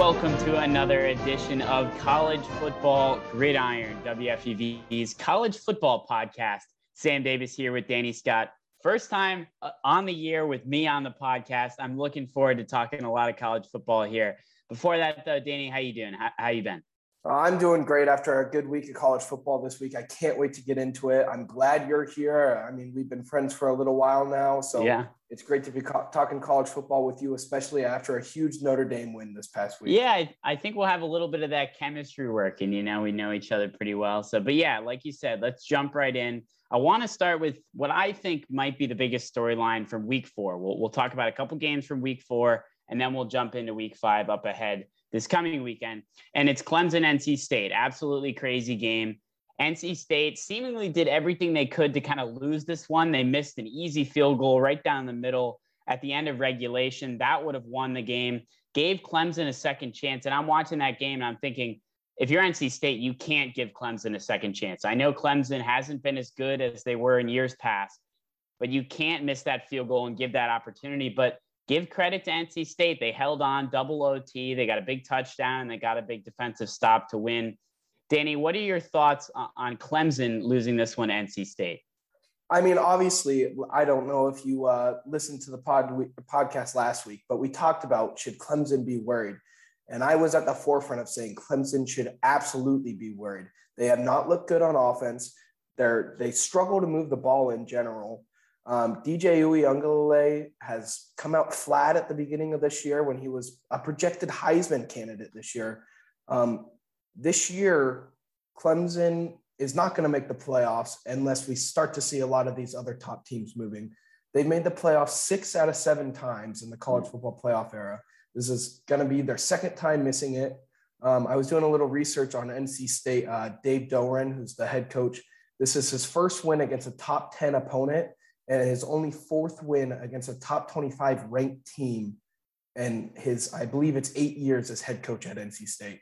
Welcome to another edition of College Football Gridiron, WFUV's college football podcast. Sam Davis here with Danny Scott. First time uh, on the year with me on the podcast. I'm looking forward to talking a lot of college football here. Before that, though, Danny, how you doing? How, how you been? Uh, I'm doing great after a good week of college football this week. I can't wait to get into it. I'm glad you're here. I mean, we've been friends for a little while now, so yeah. it's great to be co- talking college football with you, especially after a huge Notre Dame win this past week. Yeah, I, I think we'll have a little bit of that chemistry working. You know, we know each other pretty well. So, but yeah, like you said, let's jump right in. I want to start with what I think might be the biggest storyline from Week Four. We'll we'll talk about a couple games from Week Four, and then we'll jump into Week Five up ahead this coming weekend. And it's Clemson NC State. Absolutely crazy game. NC State seemingly did everything they could to kind of lose this one. They missed an easy field goal right down the middle at the end of regulation. That would have won the game, gave Clemson a second chance. And I'm watching that game and I'm thinking, if you're NC State, you can't give Clemson a second chance. I know Clemson hasn't been as good as they were in years past, but you can't miss that field goal and give that opportunity. But give credit to NC State. They held on double OT. They got a big touchdown and they got a big defensive stop to win. Danny, what are your thoughts on Clemson losing this one to NC State? I mean, obviously, I don't know if you uh, listened to the pod podcast last week, but we talked about should Clemson be worried, and I was at the forefront of saying Clemson should absolutely be worried. They have not looked good on offense. They're they struggle to move the ball in general. Um, DJ Uiagalelei has come out flat at the beginning of this year when he was a projected Heisman candidate this year. Um, this year, Clemson is not going to make the playoffs unless we start to see a lot of these other top teams moving. They've made the playoffs six out of seven times in the college hmm. football playoff era. This is going to be their second time missing it. Um, I was doing a little research on NC State. Uh, Dave Doeren, who's the head coach, this is his first win against a top 10 opponent and his only fourth win against a top 25 ranked team and his i believe it's eight years as head coach at nc state.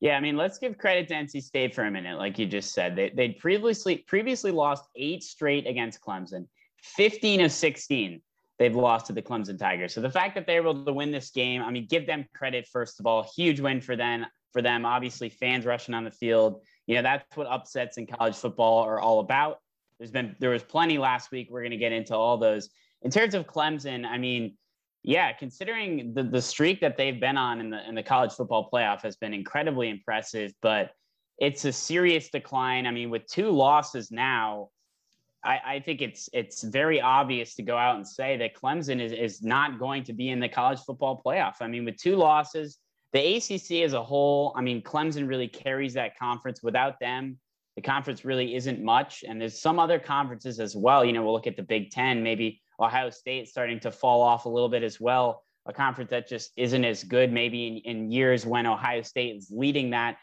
Yeah i mean let's give credit to nc state for a minute like you just said. They, they'd previously previously lost eight straight against clemson. 15 of 16 they've lost to the clemson tigers. So the fact that they're able to win this game i mean give them credit first of all. Huge win for them for them. Obviously fans rushing on the field. You know that's what upsets in college football are all about there's been there was plenty last week. We're going to get into all those. In terms of Clemson, I mean, yeah, considering the the streak that they've been on in the in the college football playoff has been incredibly impressive, but it's a serious decline. I mean, with two losses now, I, I, think it's it's very obvious to go out and say that Clemson is, is not going to be in the college football playoff. I mean, with two losses, the ACC as a whole, I mean, Clemson really carries that conference. Without them, the conference really isn't much. And there's some other conferences as well. You know, we'll look at the Big Ten, maybe Ohio State starting to fall off a little bit as well. A conference that just isn't as good, maybe in, in years when Ohio State is leading that.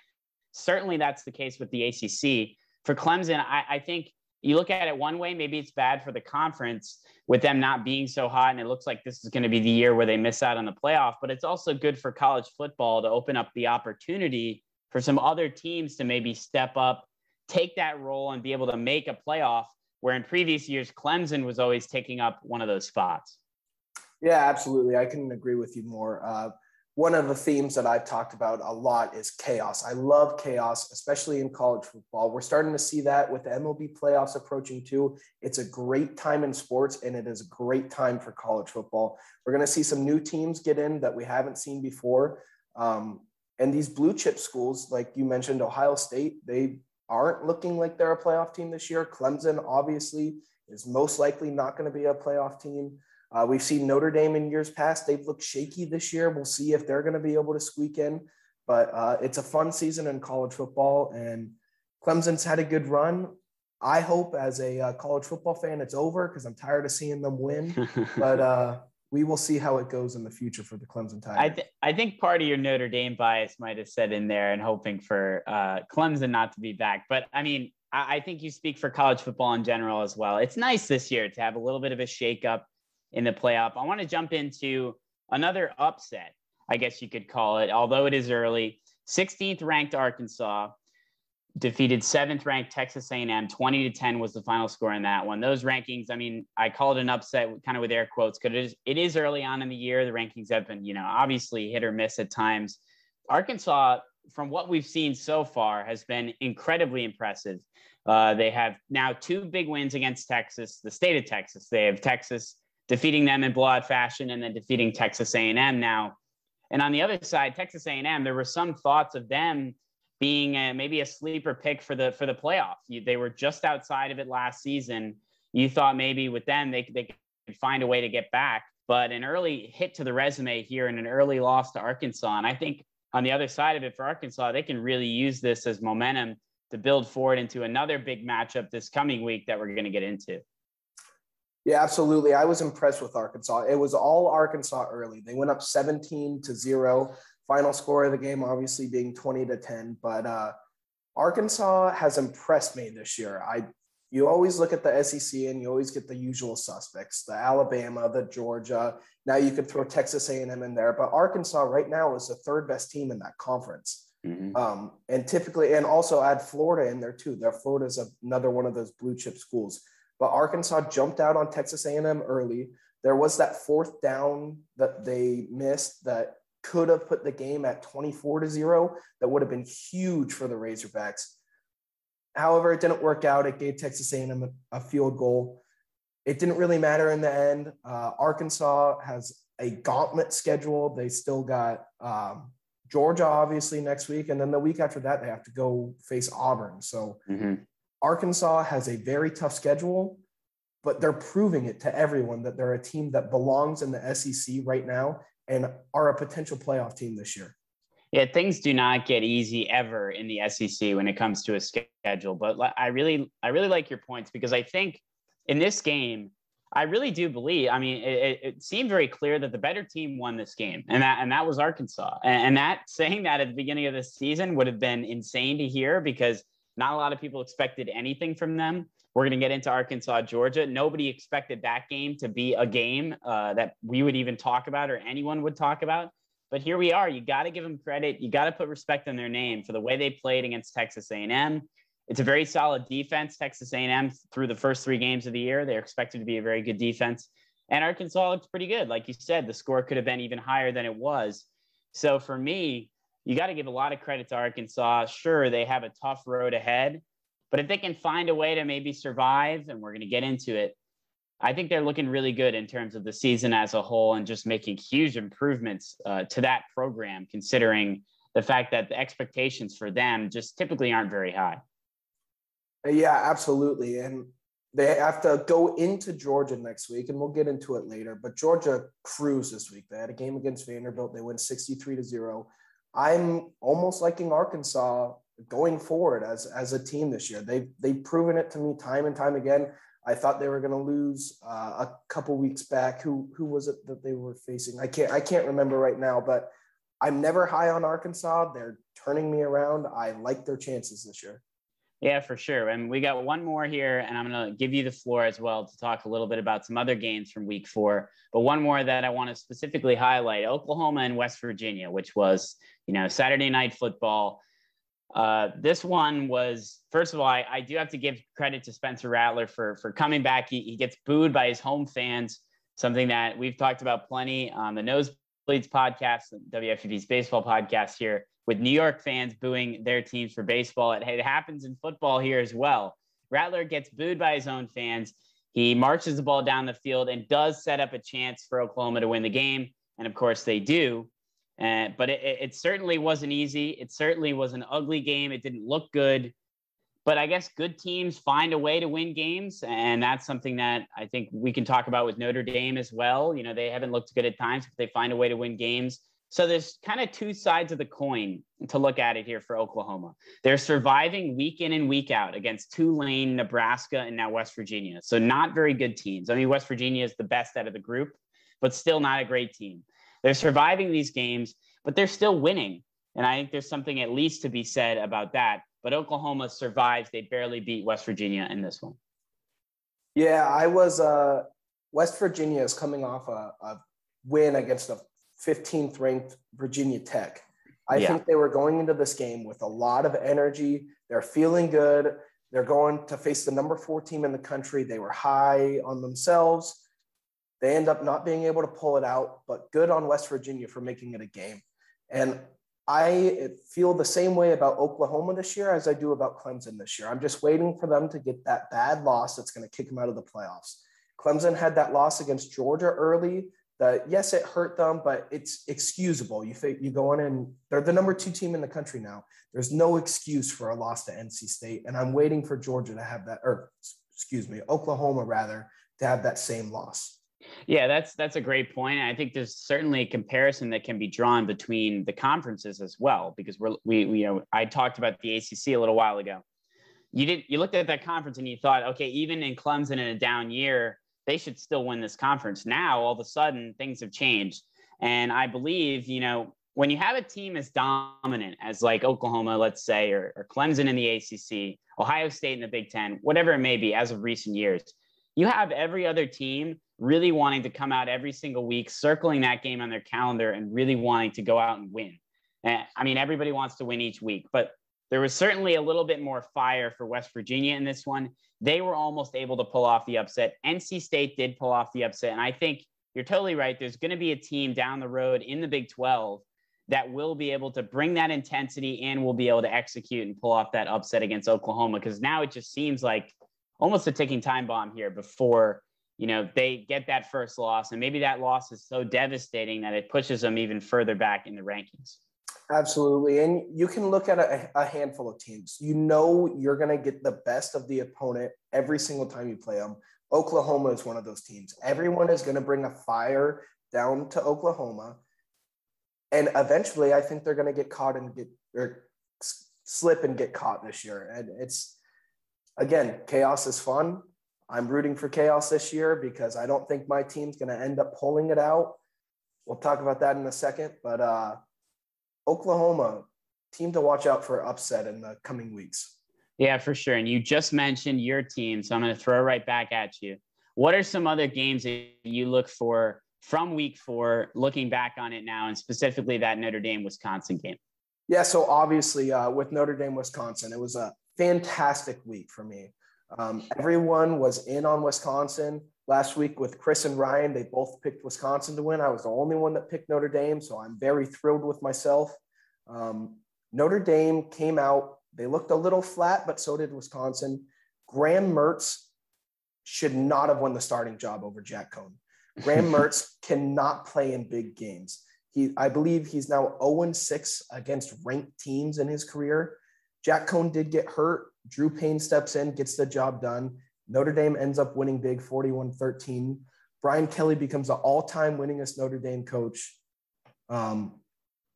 Certainly that's the case with the ACC. For Clemson, I, I think you look at it one way, maybe it's bad for the conference with them not being so hot. And it looks like this is going to be the year where they miss out on the playoff, but it's also good for college football to open up the opportunity for some other teams to maybe step up take that role and be able to make a playoff where in previous years Clemson was always taking up one of those spots. Yeah, absolutely. I couldn't agree with you more. Uh, one of the themes that I've talked about a lot is chaos. I love chaos, especially in college football. We're starting to see that with the MLB playoffs approaching too. It's a great time in sports and it is a great time for college football. We're going to see some new teams get in that we haven't seen before. Um, and these blue chip schools, like you mentioned, Ohio State, they aren't looking like they're a playoff team this year. Clemson, obviously, is most likely not going to be a playoff team. Uh, we've seen Notre Dame in years past. They've looked shaky this year. We'll see if they're going to be able to squeak in. But uh, it's a fun season in college football, and Clemson's had a good run. I hope as a uh, college football fan, it's over because I'm tired of seeing them win. but uh, we will see how it goes in the future for the Clemson Tigers. I, th- I think part of your Notre Dame bias might have set in there and hoping for uh, Clemson not to be back. But I mean, I, I, think you speak for college football in general as well. It's nice this year to have a little bit of a shakeup in the playoff. I want to jump into another upset, I guess you could call it, although it is early. 16th ranked Arkansas defeated seventh ranked Texas A&M. 20 to 10 was the final score in that one. Those rankings, I mean, I call it an upset kind of with air quotes because it is, it is early on in the year. The rankings have been, you know, obviously hit or miss at times. Arkansas, from what we've seen so far, has been incredibly impressive. Uh, they have now two big wins against Texas, the state of Texas. They have Texas defeating them in blowout fashion and then defeating Texas A&M now. And on the other side, Texas A&M, there were some thoughts of them being a, maybe a sleeper pick for the for the playoff. You, they were just outside of it last season. You thought maybe with them they they could find a way to get back, but an early hit to the resume here and an early loss to Arkansas. And I think on the other side of it for Arkansas, they can really use this as momentum to build forward into another big matchup this coming week that we're going to get into. Yeah, absolutely. I was impressed with Arkansas. It was all Arkansas early. They went up 17 to 0. Final score of the game obviously being 20 to 10, but uh, Arkansas has impressed me this year. I you always look at the SEC and you always get the usual suspects, the Alabama, the Georgia. Now you could throw Texas A&M in there, but Arkansas right now is the third best team in that conference. Mm-hmm. Um, and typically, and also add Florida in there too. That Florida is another one of those blue chip schools. But Arkansas jumped out on Texas A&M early. There was that fourth down that they missed that could have put the game at 24 to 0 that would have been huge for the Razorbacks. However, it didn't work out. It gave Texas A&M a, a field goal. It didn't really matter in the end. Uh, Arkansas has a gauntlet schedule. They still got um, Georgia, obviously, next week. And then the week after that, they have to go face Auburn. So mm-hmm. Arkansas has a very tough schedule, but they're proving it to everyone that they're a team that belongs in the SEC right now and are a potential playoff team this year. Yeah, things do not get easy ever in the SEC when it comes to a schedule. But I really, I really like your points because I think in this game, I really do believe. I mean, it, it, seemed very clear that the better team won this game, and that and that was Arkansas. And, and that saying that at the beginning of the season would have been insane to hear because not a lot of people expected anything from them. We're going to get into Arkansas, Georgia. Nobody expected that game to be a game uh, that we would even talk about or anyone would talk about. But here we are. You got to give them credit. You got to put respect on their name for the way they played against Texas A&M. It's a very solid defense. Texas A&M through the first three games of the year, they're expected to be a very good defense. And Arkansas looks pretty good. Like you said, the score could have been even higher than it was. So for me, you got to give a lot of credit to Arkansas. Sure, they have a tough road ahead, but if they can find a way to maybe survive, and we're going to get into it, I think they're looking really good in terms of the season as a whole and just making huge improvements uh, to that program, considering the fact that the expectations for them just typically aren't very high. Yeah, absolutely. And they have to go into Georgia next week, and we'll get into it later. But Georgia cruised this week. They had a game against Vanderbilt. They went 63 to 0. I'm almost liking Arkansas going forward as as a team this year. They've they've proven it to me time and time again. I thought they were going to lose uh, a couple weeks back. Who who was it that they were facing? I can't I can't remember right now, but I'm never high on Arkansas. They're turning me around. I like their chances this year. Yeah, for sure. And we got one more here, and I'm going to give you the floor as well to talk a little bit about some other games from week four. But one more that I want to specifically highlight Oklahoma and West Virginia, which was, you know, Saturday night football. Uh, this one was, first of all, I, I, do have to give credit to Spencer Rattler for, for coming back. He, he gets booed by his home fans, something that we've talked about plenty on the Nosebleeds podcast, WFUV's baseball podcast here with New York fans booing their teams for baseball. It, it happens in football here as well. Rattler gets booed by his own fans. He marches the ball down the field and does set up a chance for Oklahoma to win the game. And of course, they do. Uh, but it, it certainly wasn't easy. It certainly was an ugly game. It didn't look good. But I guess good teams find a way to win games. And that's something that I think we can talk about with Notre Dame as well. You know, they haven't looked good at times, but they find a way to win games. So there's kind of two sides of the coin to look at it here for Oklahoma. They're surviving week in and week out against Tulane, Nebraska, and now West Virginia. So not very good teams. I mean, West Virginia is the best out of the group, but still not a great team. They're surviving these games, but they're still winning. And I think there's something at least to be said about that. But Oklahoma survives. They barely beat West Virginia in this one. Yeah, I was uh West Virginia is coming off a, a win against a 15th ranked Virginia Tech. I yeah. think they were going into this game with a lot of energy. They're feeling good. They're going to face the number four team in the country. They were high on themselves. They end up not being able to pull it out, but good on West Virginia for making it a game. And I feel the same way about Oklahoma this year as I do about Clemson this year. I'm just waiting for them to get that bad loss that's going to kick them out of the playoffs. Clemson had that loss against Georgia early. That yes, it hurt them, but it's excusable. You you go in and they're the number two team in the country now. There's no excuse for a loss to NC State, and I'm waiting for Georgia to have that, or excuse me, Oklahoma rather, to have that same loss. Yeah, that's that's a great point. I think there's certainly a comparison that can be drawn between the conferences as well, because we're we, we you know I talked about the ACC a little while ago. You did you looked at that conference and you thought, okay, even in Clemson in a down year, they should still win this conference. Now all of a sudden things have changed, and I believe you know when you have a team as dominant as like Oklahoma, let's say, or, or Clemson in the ACC, Ohio State in the Big Ten, whatever it may be, as of recent years, you have every other team really wanting to come out every single week, circling that game on their calendar and really wanting to go out and win. And, I mean, everybody wants to win each week, but there was certainly a little bit more fire for West Virginia in this one. They were almost able to pull off the upset. NC State did pull off the upset. And I think you're totally right. There's going to be a team down the road in the Big 12 that will be able to bring that intensity and will be able to execute and pull off that upset against Oklahoma. Because now it just seems like almost a ticking time bomb here before you know, they get that first loss, and maybe that loss is so devastating that it pushes them even further back in the rankings. Absolutely. And you can look at a, a handful of teams. You know, you're going to get the best of the opponent every single time you play them. Oklahoma is one of those teams. Everyone is going to bring a fire down to Oklahoma. And eventually, I think they're going to get caught and get or slip and get caught this year. And it's, again, chaos is fun. I'm rooting for chaos this year because I don't think my team's going to end up pulling it out. We'll talk about that in a second. But uh, Oklahoma, team to watch out for upset in the coming weeks. Yeah, for sure. And you just mentioned your team. So I'm going to throw right back at you. What are some other games that you look for from week four, looking back on it now, and specifically that Notre Dame Wisconsin game? Yeah, so obviously uh, with Notre Dame Wisconsin, it was a fantastic week for me. Um, everyone was in on Wisconsin last week with Chris and Ryan. They both picked Wisconsin to win. I was the only one that picked Notre Dame, so I'm very thrilled with myself. Um, Notre Dame came out. They looked a little flat, but so did Wisconsin. Graham Mertz should not have won the starting job over Jack Coan. Graham Mertz cannot play in big games. He, I believe he's now 0 6 against ranked teams in his career. Jack Coan did get hurt. Drew Pyne steps in, gets the job done. Notre Dame ends up winning big 41 13. Brian Kelly becomes the all time winningest Notre Dame coach. Um,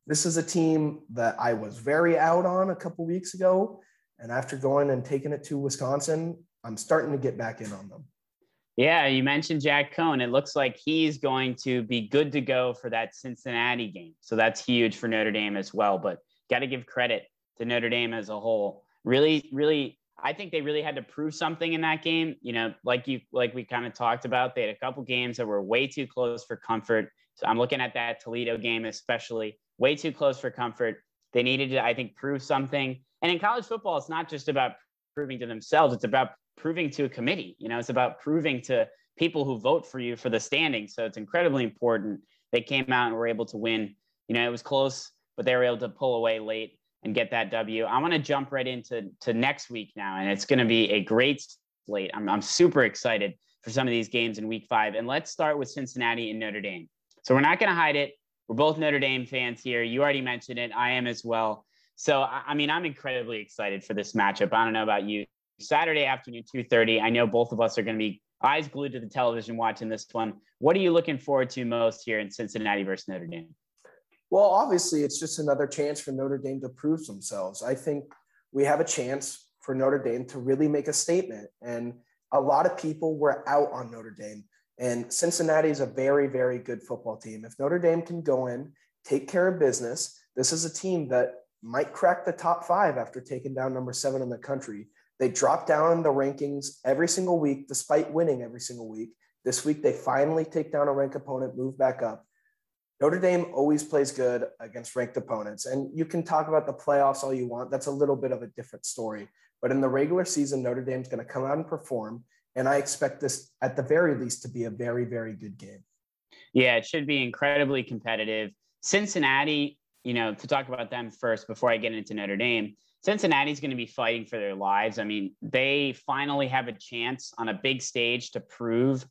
this is a team that I was very out on a couple weeks ago. And after going and taking it to Wisconsin, I'm starting to get back in on them. Yeah, you mentioned Jack Coan. It looks like he's going to be good to go for that Cincinnati game. So that's huge for Notre Dame as well. But got to give credit to Notre Dame as a whole really, really, I think they really had to prove something in that game. You know, like you, like we kind of talked about, they had a couple games that were way too close for comfort. So I'm looking at that Toledo game, especially way too close for comfort. They needed to, I think, prove something. And in college football, it's not just about proving to themselves, it's about proving to a committee. You know, it's about proving to people who vote for you for the standing. So it's incredibly important. They came out and were able to win. You know, it was close, but they were able to pull away late and get that W. I want to jump right into to next week now, and it's going to be a great slate. I'm, I'm super excited for some of these games in week five. And let's start with Cincinnati and Notre Dame. So we're not going to hide it. We're both Notre Dame fans here. You already mentioned it. I am as well. So, I mean, I'm incredibly excited for this matchup. I don't know about you. Saturday afternoon, 2.30. I know both of us are going to be eyes glued to the television watching this one. What are you looking forward to most here in Cincinnati versus Notre Dame? Well, obviously, it's just another chance for Notre Dame to prove themselves. I think we have a chance for Notre Dame to really make a statement. And a lot of people were out on Notre Dame. And Cincinnati is a very, very good football team. If Notre Dame can go in, take care of business, this is a team that might crack the top five after taking down number seven in the country. They drop down in the rankings every single week, despite winning every single week. This week, they finally take down a ranked opponent, move back up. Notre Dame always plays good against ranked opponents. And you can talk about the playoffs all you want. That's a little bit of a different story. But in the regular season, Notre Dame's going to come out and perform. And I expect this, at the very least, to be a very, very good game. Yeah, it should be incredibly competitive. Cincinnati, you know, to talk about them first before I get into Notre Dame, Cincinnati's going to be fighting for their lives. I mean, they finally have a chance on a big stage to prove,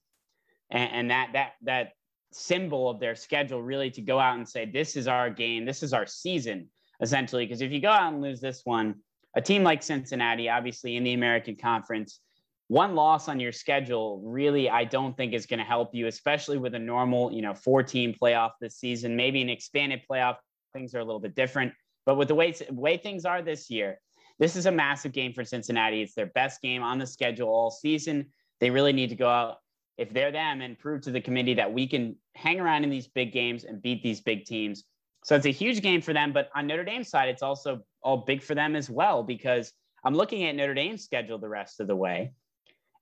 and, and that that that symbol of their schedule really to go out and say, this is our game, this is our season, essentially. Because if you go out and lose this one, a team like Cincinnati, obviously in the American Conference, one loss on your schedule really, I don't think is going to help you, especially with a normal, you know, four team playoff this season, maybe an expanded playoff. Things are a little bit different. But with the way, way things are this year, this is a massive game for Cincinnati. It's their best game on the schedule all season. They really need to go out if they're them and prove to the committee that we can hang around in these big games and beat these big teams. So it's a huge game for them. But on Notre Dame's side, it's also all big for them as well, because I'm looking at Notre Dame's schedule the rest of the way.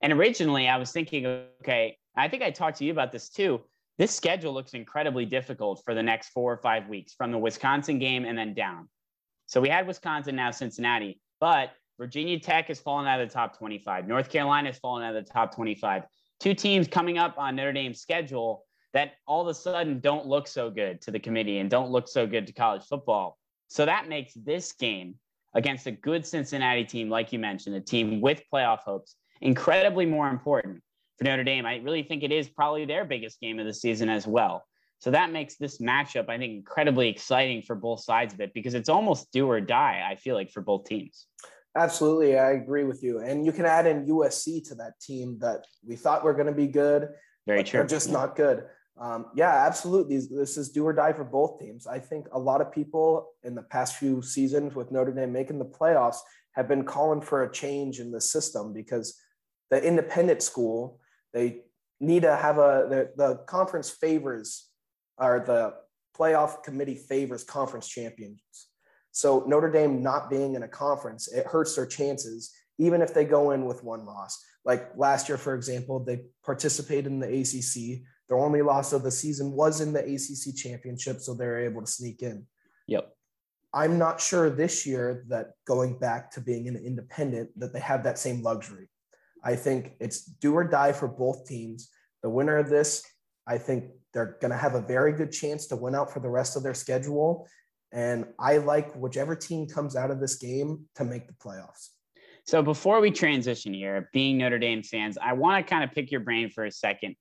And originally I was thinking, okay, I think I talked to you about this too. This schedule looks incredibly difficult for the next four or five weeks from the Wisconsin game and then down. So we had Wisconsin, now Cincinnati, but Virginia Tech has fallen out of the top 25. North Carolina has fallen out of the top 25 two teams coming up on Notre Dame's schedule that all of a sudden don't look so good to the committee and don't look so good to college football. So that makes this game against a good Cincinnati team, like you mentioned, a team with playoff hopes, incredibly more important for Notre Dame. I really think it is probably their biggest game of the season as well. So that makes this matchup, I think, incredibly exciting for both sides of it because it's almost do or die, I feel like, for both teams. Absolutely, I agree with you. And you can add in USC to that team that we thought were going to be good. Very true. They're just not good. Um, yeah, absolutely. This is do or die for both teams. I think a lot of people in the past few seasons with Notre Dame making the playoffs have been calling for a change in the system because the independent school they need to have a the, the conference favors or the playoff committee favors conference champions so Notre Dame not being in a conference, it hurts their chances, even if they go in with one loss. Like last year, for example, they participated in the ACC. Their only loss of the season was in the ACC championship, so they're able to sneak in. Yep. I'm not sure this year that going back to being an independent that they have that same luxury. I think it's do or die for both teams. The winner of this, I think they're going to have a very good chance to win out for the rest of their schedule and I like whichever team comes out of this game to make the playoffs. So before we transition here, being Notre Dame fans, I want to kind of pick your brain for a second.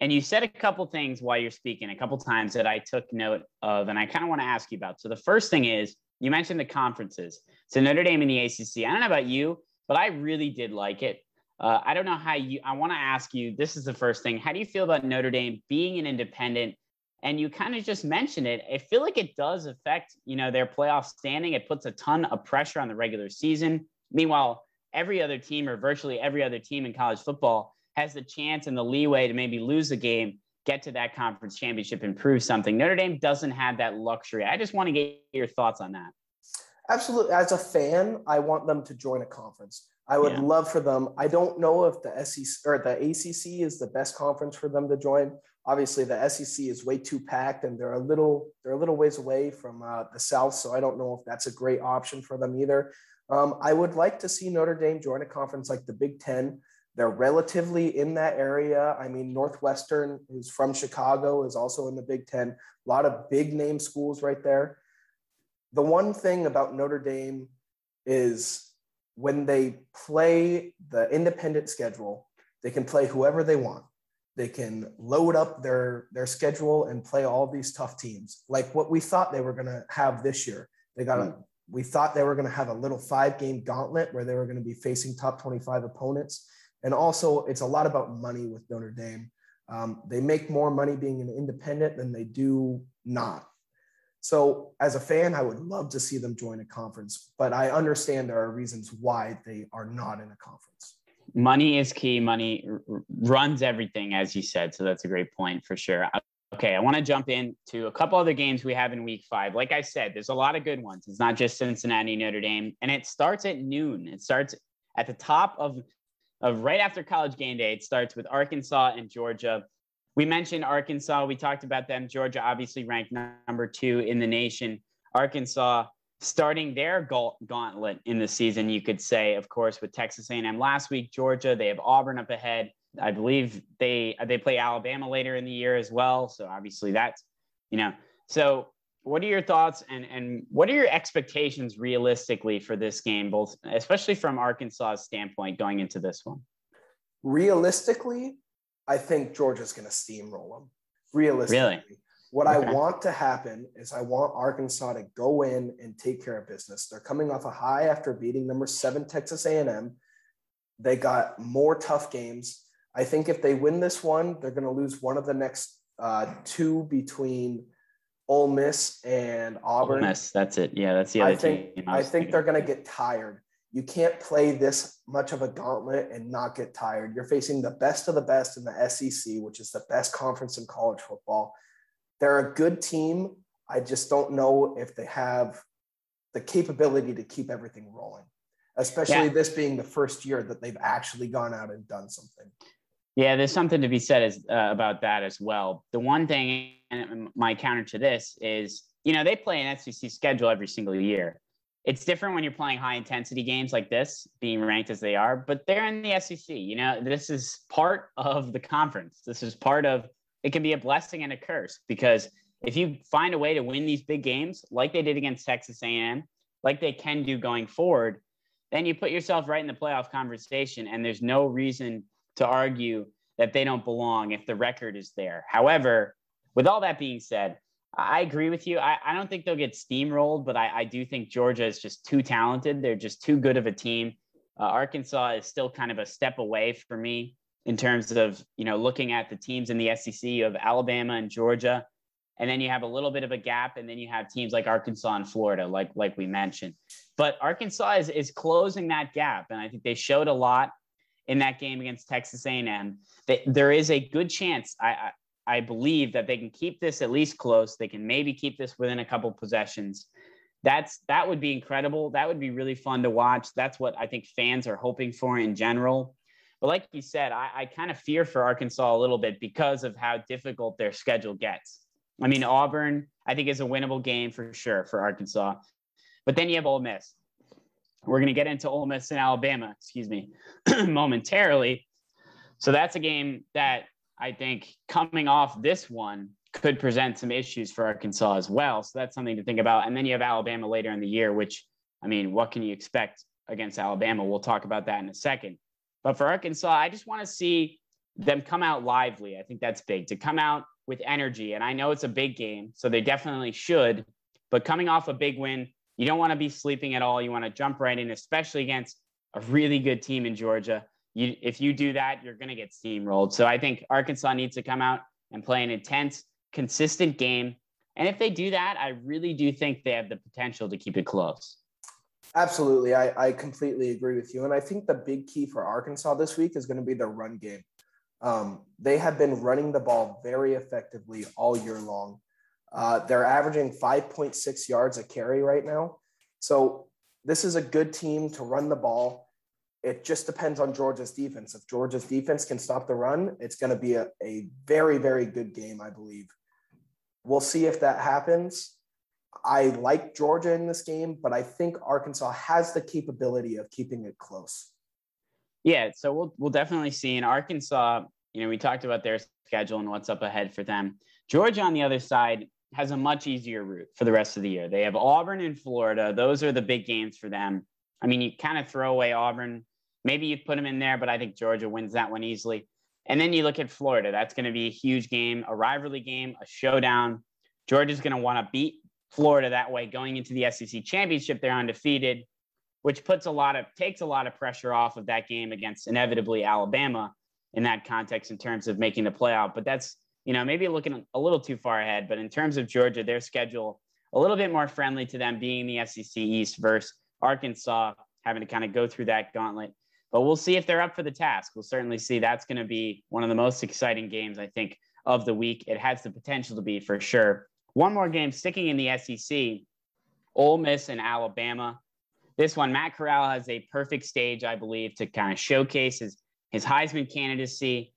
And you said a couple things while you're speaking, a couple times that I took note of, and I kind of want to ask you about. So the first thing is you mentioned the conferences. So Notre Dame and the ACC. I don't know about you, but I really did like it. Uh, I don't know how you. I want to ask you. This is the first thing. How do you feel about Notre Dame being an independent and you kind of just mentioned it. I feel like it does affect, you know, their playoff standing. It puts a ton of pressure on the regular season. Meanwhile, every other team or virtually every other team in college football has the chance and the leeway to maybe lose a game, get to that conference championship and prove something. Notre Dame doesn't have that luxury. I just want to get your thoughts on that. Absolutely. As a fan, I want them to join a conference. I would yeah. love for them. I don't know if the SEC or the ACC is the best conference for them to join obviously the SEC is way too packed and they're a little they're a little ways away from uh, the South, so I don't know if that's a great option for them either. Um, I would like to see Notre Dame join a conference like the Big Ten. They're relatively in that area. I mean, Northwestern, who's from Chicago, is also in the Big Ten. A lot of big name schools right there. The one thing about Notre Dame is when they play the independent schedule, they can play whoever they want they can load up their their schedule and play all these tough teams like what we thought they were going to have this year. They got a we thought they were going to have a little five game gauntlet where they were going to be facing top 25 opponents. And also it's a lot about money with notre dame. Um, they make more money being an independent than they do not. So as a fan i would love to see them join a conference but i understand there are reasons why they are not in a conference money is key. Money r- runs everything, as you said. So that's a great point for sure. Okay, I want to jump into a couple other games we have in week five. Like I said, there's a lot of good ones. It's not just Cincinnati, Notre Dame, and it starts at noon. It starts at the top of, of right after college game day. It starts with Arkansas and Georgia. we mentioned Arkansas. We talked about them. Georgia obviously ranked number two in the nation. Arkansas starting their gauntlet in the season, you could say, of course, with Texas A&M last week, Georgia. They have Auburn up ahead. I believe they they play Alabama later in the year as well. So obviously that's you know. So what are your thoughts and and what are your expectations realistically for this game, both especially from Arkansas's standpoint going into this one? Realistically, I think Georgia's going to steamroll them. Realistically, really? What okay. I want to happen is I want Arkansas to go in and take care of business. They're coming off a high after beating number seven Texas A&M. They got more tough games. I think if they win this one, they're going to lose one of the next uh, two between Ole Miss and Auburn. Ole Miss, that's it. Yeah, that's the other I think, team. I, I think they're going to get tired. You can't play this much of a gauntlet and not get tired. You're facing the best of the best in the SEC, which is the best conference in college football. They're a good team. I just don't know if they have the capability to keep everything rolling, especially yeah. this being the first year that they've actually gone out and done something. Yeah, there's something to be said as, uh, about that as well. The one thing, and my counter to this is, you know, they play an SEC schedule every single year. It's different when you're playing high intensity games like this, being ranked as they are, but they're in the SEC. You know, this is part of the conference. This is part of it can be a blessing and a curse because if you find a way to win these big games like they did against Texas A&M, like they can do going forward, then you put yourself right in the playoff conversation and there's no reason to argue that they don't belong if the record is there. However, with all that being said, I agree with you. I, I don't think they'll get steamrolled, but I, I, do think Georgia is just too talented. They're just too good of a team. Uh, Arkansas is still kind of a step away for me in terms of you know looking at the teams in the SEC of Alabama and Georgia, and then you have a little bit of a gap, and then you have teams like Arkansas and Florida, like like we mentioned. But Arkansas is is closing that gap, and I think they showed a lot in that game against Texas A&M. That there is a good chance. I, I I believe that they can keep this at least close. They can maybe keep this within a couple possessions. That's that would be incredible. That would be really fun to watch. That's what I think fans are hoping for in general. But like you said, I, I kind of fear for Arkansas a little bit because of how difficult their schedule gets. I mean, Auburn, I think, is a winnable game for sure for Arkansas. But then you have Ole Miss. We're going to get into Ole Miss and Alabama, excuse me, momentarily. So that's a game that I think coming off this one could present some issues for Arkansas as well. So that's something to think about. And then you have Alabama later in the year, which, I mean, what can you expect against Alabama? We'll talk about that in a second. But for Arkansas, I just want to see them come out lively. I think that's big to come out with energy. And I know it's a big game, so they definitely should. But coming off a big win, you don't want to be sleeping at all. You want to jump right in, especially against a really good team in Georgia. You, if you do that, you're going to get steamrolled. So I think Arkansas needs to come out and play an intense, consistent game. And if they do that, I really do think they have the potential to keep it close. Absolutely. I, I completely agree with you. And I think the big key for Arkansas this week is going to be the run game. Um, they have been running the ball very effectively all year long. Uh, they're averaging 5.6 yards a carry right now. So this is a good team to run the ball. It just depends on Georgia's defense. If Georgia's defense can stop the run, it's going to be a, a very, very good game, I believe. We'll see if that happens. I like Georgia in this game, but I think Arkansas has the capability of keeping it close. Yeah, so we'll we'll definitely see. In Arkansas, you know, we talked about their schedule and what's up ahead for them. Georgia on the other side has a much easier route for the rest of the year. They have Auburn and Florida. Those are the big games for them. I mean, you kind of throw away Auburn. Maybe you put them in there, but I think Georgia wins that one easily. And then you look at Florida. That's going to be a huge game, a rivalry game, a showdown. Georgia's going to want to beat Florida that way going into the SEC championship. They're undefeated, which puts a lot of takes a lot of pressure off of that game against inevitably Alabama in that context in terms of making the playoff. But that's you know maybe looking a little too far ahead. But in terms of Georgia, their schedule a little bit more friendly to them being the SEC East versus Arkansas having to kind of go through that gauntlet. But we'll see if they're up for the task. We'll certainly see. That's going to be one of the most exciting games I think of the week. It has the potential to be for sure. One more game sticking in the SEC, Ole Miss and Alabama. This one, Matt Corral has a perfect stage, I believe, to kind of showcase his, his Heisman candidacy.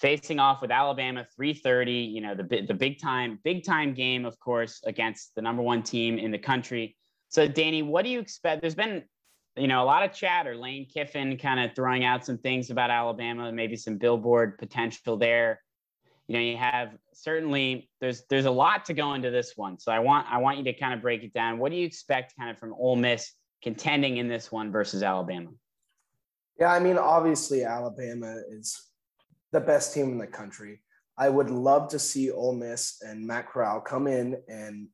facing off with Alabama 330, you know, the, the big time, big time game, of course, against the number one team in the country. So, Danny, what do you expect? There's been, you know, a lot of chatter. Lane Kiffin kind of throwing out some things about Alabama, maybe some billboard potential there. You know, you have certainly there's there's a lot to go into this one. So I want I want you to kind of break it down. What do you expect kind of from Ole Miss contending in this one versus Alabama? Yeah, I mean, obviously Alabama is the best team in the country. I would love to see Ole Miss and Matt Corral come in and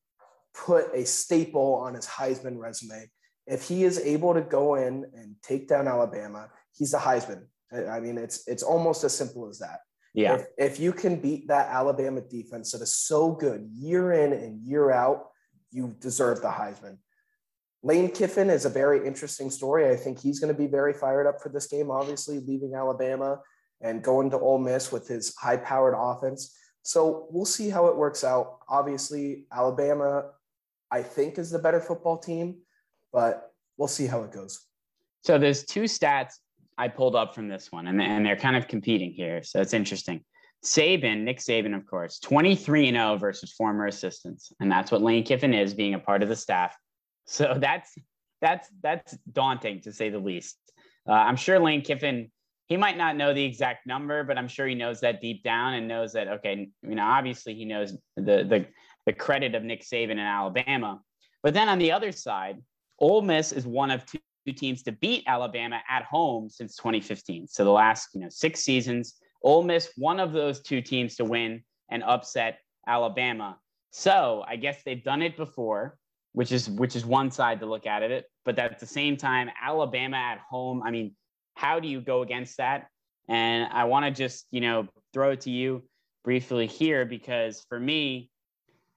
put a staple on his Heisman resume. If he is able to go in and take down Alabama, he's the Heisman. I mean, it's it's almost as simple as that. Yeah. If, if you can beat that Alabama defense that is so good year in and year out, you deserve the Heisman. Lane Kiffin is a very interesting story. I think he's going to be very fired up for this game, obviously, leaving Alabama and going to Ole Miss with his high powered offense. So we'll see how it works out. Obviously, Alabama, I think, is the better football team, but we'll see how it goes. So there's two stats I pulled up from this one, and, and they're kind of competing here. So it's interesting. Saban, Nick Saban, of course, 23 0 versus former assistants. And that's what Lane Kiffin is, being a part of the staff. So that's that's that's daunting to say the least. Uh, I'm sure Lane Kiffin he might not know the exact number, but I'm sure he knows that deep down and knows that okay, you know, obviously he knows the the the credit of Nick Saban in Alabama. But then on the other side, Ole Miss is one of two teams to beat Alabama at home since 2015. So the last, you know, six seasons, Ole Miss one of those two teams to win and upset Alabama. So I guess they've done it before, which is which is one side to look at it. But at the same time, Alabama at home, I mean, how do you go against that? And I want to just, you know, throw it to you briefly here because for me,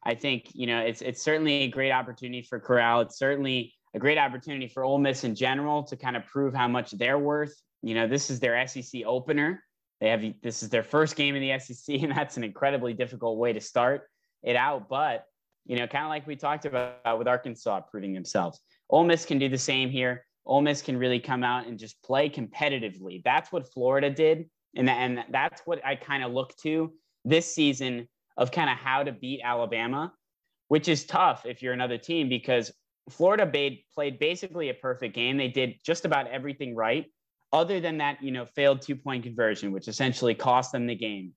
I think, you know, it's it's certainly a great opportunity for Corral. It's certainly a great opportunity for Ole Miss in general to kind of prove how much they're worth. You know, this is their SEC opener. They have this is their first game in the SEC, and that's an incredibly difficult way to start it out. But you know, kind of like we talked about with Arkansas proving themselves. Ole Miss can do the same here. Ole Miss can really come out and just play competitively. That's what Florida did. And, and that's what I kind of look to this season of kind of how to beat Alabama, which is tough if you're another team because Florida played, played basically a perfect game. They did just about everything right, other than that, you know, failed two point conversion, which essentially cost them the game.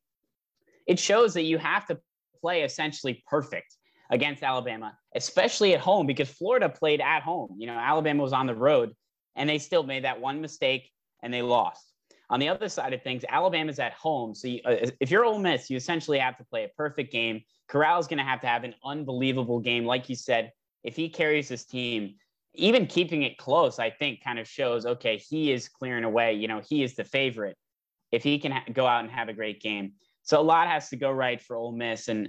It shows that you have to play essentially perfect against Alabama, especially at home because Florida played at home. You know, Alabama was on the road and they still made that one mistake and they lost. On the other side of things, Alabama's at home. So you, uh, if you're Ole Miss, you essentially have to play a perfect game. Corral's going to have to have an unbelievable game. Like you said, if he carries his team, even keeping it close, I think kind of shows, okay, he is clearing away. You know, he is the favorite if he can ha- go out and have a great game. So a lot has to go right for Ole Miss. And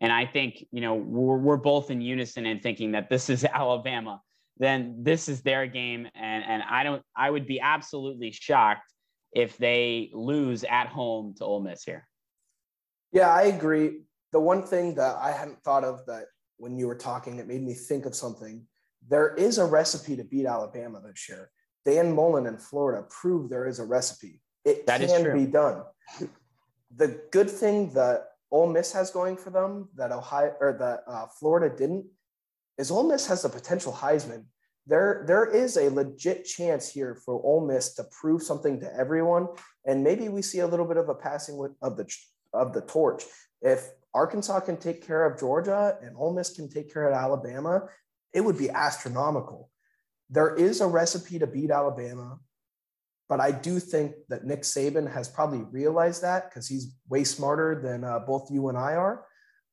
and I think, you know, we're, we're both in unison in thinking that this is Alabama, then this is their game. And, and I don't, I would be absolutely shocked if they lose at home to Ole Miss here. Yeah, I agree. The one thing that I hadn't thought of that when you were talking, it made me think of something. There is a recipe to beat Alabama this year. Dan Mullen in Florida proved there is a recipe. It that can be done. The good thing that Ole Miss has going for them that Ohio or that uh, Florida didn't is Ole Miss has a potential Heisman. There, there is a legit chance here for Ole Miss to prove something to everyone, and maybe we see a little bit of a passing with, of the of the torch. If Arkansas can take care of Georgia and Ole Miss can take care of Alabama, it would be astronomical. There is a recipe to beat Alabama. But I do think that Nick Saban has probably realized that because he's way smarter than uh, both you and I are.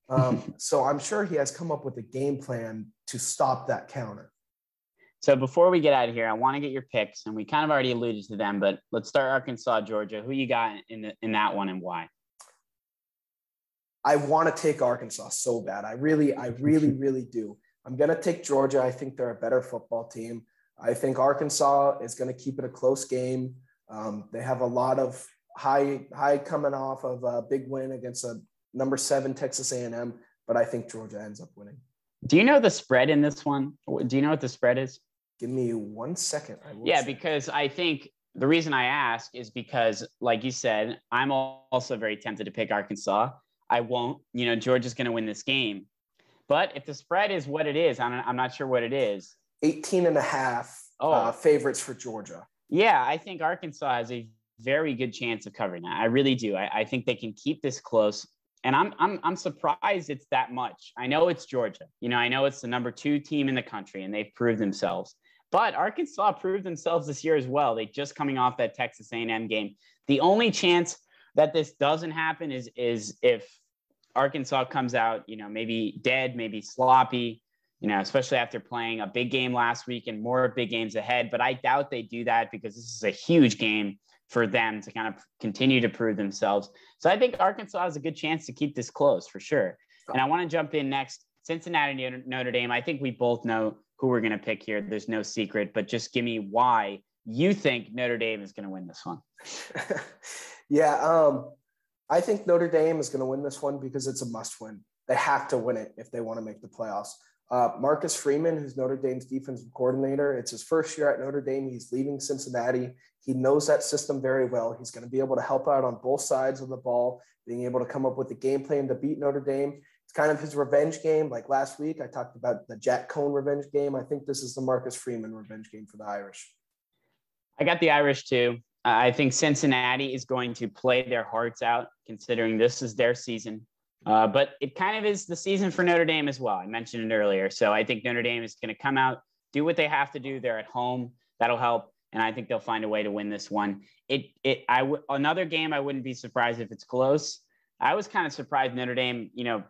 Um, so I'm sure he has come up with a game plan to stop that counter. So before we get out of here, I want to get your picks, and we kind of already alluded to them, but let's start Arkansas, Georgia. Who you got in the, in that one, and why? I want to take Arkansas so bad. I really, I really, really do. I'm gonna take Georgia. I think they're a better football team. I think Arkansas is going to keep it a close game. Um, they have a lot of high high coming off of a big win against a number seven Texas A&M, but I think Georgia ends up winning. Do you know the spread in this one? Do you know what the spread is? Give me one second. yeah, because I think the reason I ask is because, like you said, I'm also very tempted to pick Arkansas. I won't. You know, Georgia's going to win this game. But if the spread is what it is, I'm, I'm not sure what it is. 18 and a half oh. uh, favorites for Georgia. Yeah, I think Arkansas has a very good chance of covering that. I really do. I, I think they can keep this close. And I'm, I'm, I'm surprised it's that much. I know it's Georgia. You know, I know it's the number two team in the country and they've proved themselves. But Arkansas proved themselves this year as well. They just coming off that Texas A&M game. The only chance that this doesn't happen is is if Arkansas comes out, you know, maybe dead, maybe sloppy, you know, especially after playing a big game last week and more big games ahead. But I doubt they do that because this is a huge game for them to kind of continue to prove themselves. So I think Arkansas has a good chance to keep this close for sure. And I want to jump in next. Cincinnati, Notre Dame. I think we both know who we're going to pick here. There's no secret, but just give me why you think Notre Dame is going to win this one. yeah, um, I think Notre Dame is going to win this one because it's a must win. They have to win it if they want to make the playoffs. Uh, Marcus Freeman, who's Notre Dame's defensive coordinator, it's his first year at Notre Dame. He's leaving Cincinnati. He knows that system very well. He's going to be able to help out on both sides of the ball, being able to come up with a game plan to beat Notre Dame. It's kind of his revenge game. Like last week, I talked about the Jack Coan revenge game. I think this is the Marcus Freeman revenge game for the Irish. I got the Irish too. I think Cincinnati is going to play their hearts out, considering this is their season. Uh, but it kind of is the season for Notre Dame as well. I mentioned it earlier. So I think Notre Dame is going to come out, do what they have to do. They're at home. That'll help. And I think they'll find a way to win this one. It, it, I w- another game, I wouldn't be surprised if it's close. I was kind of surprised Notre Dame, you know,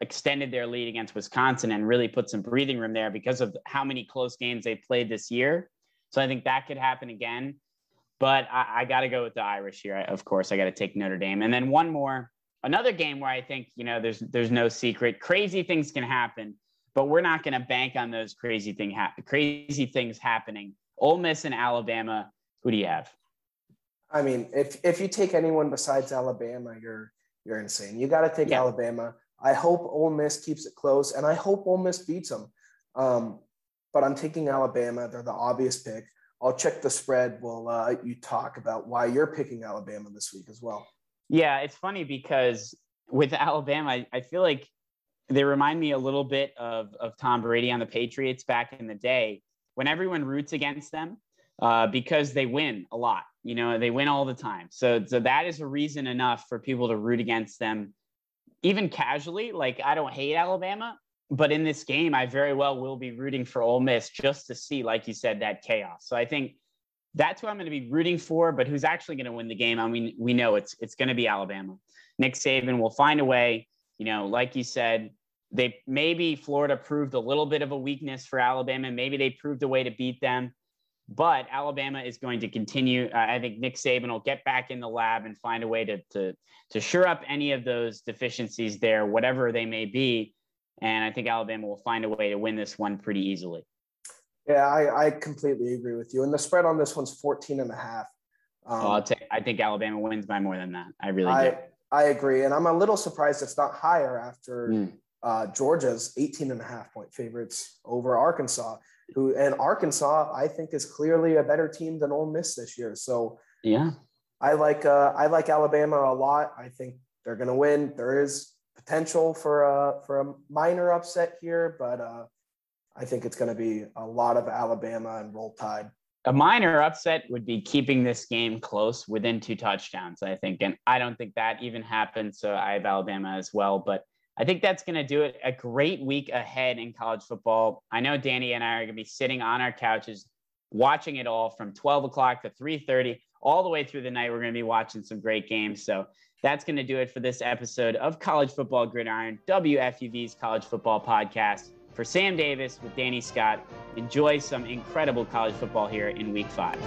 extended their lead against Wisconsin and really put some breathing room there because of how many close games they played this year. So I think that could happen again. But I, I got to go with the Irish here. Of course, I got to take Notre Dame. And then one more another game where I think you know there's there's no secret. Crazy things can happen, but we're not going to bank on those crazy thing ha- crazy things happening. Ole Miss and Alabama. Who do you have? I mean, if if you take anyone besides Alabama, you're you're insane. You got to take yeah. Alabama. I hope Ole Miss keeps it close, and I hope Ole Miss beats them. Um, but I'm taking Alabama. They're the obvious pick. I'll check the spread while uh, you talk about why you're picking Alabama this week as well. Yeah, it's funny because with Alabama, I, I feel like they remind me a little bit of, of Tom Brady on the Patriots back in the day when everyone roots against them uh, because they win a lot. You know, they win all the time. So, so that is a reason enough for people to root against them, even casually. Like, I don't hate Alabama, but in this game, I very well will be rooting for Ole Miss just to see, like you said, that chaos. So I think that's who I'm going to be rooting for. But who's actually going to win the game? I mean, we know it's it's going to be Alabama. Nick Saban will find a way. You know, like you said, they maybe Florida proved a little bit of a weakness for Alabama. Maybe they proved a way to beat them. But Alabama is going to continue. Uh, I think Nick Saban will get back in the lab and find a way to, to, to shore up any of those deficiencies there, whatever they may be. And I think Alabama will find a way to win this one pretty easily. Yeah, I, I completely agree with you. And the spread on this one's 14 and a half. Um, oh, take, I think Alabama wins by more than that. I really I, do. I agree. And I'm a little surprised it's not higher after mm. uh, Georgia's 18 and a half point favorites over Arkansas, who and Arkansas, I think, is clearly a better team than Ole Miss this year. So yeah, I like uh, I like Alabama a lot. I think they're going to win. There is potential for a for a minor upset here, but uh, I think it's going to be a lot of Alabama and Roll Tide. A minor upset would be keeping this game close within two touchdowns, I think. And I don't think that even happened. So I have Alabama as well. But I think that's going to do it. A great week ahead in college football. I know Danny and I are going to be sitting on our couches watching it all from 12 o'clock to 3.30 all the way through the night we're going to be watching some great games so that's going to do it for this episode of college football gridiron wfuv's college football podcast for Sam Davis with Danny Scott, enjoy some incredible college football here in week five.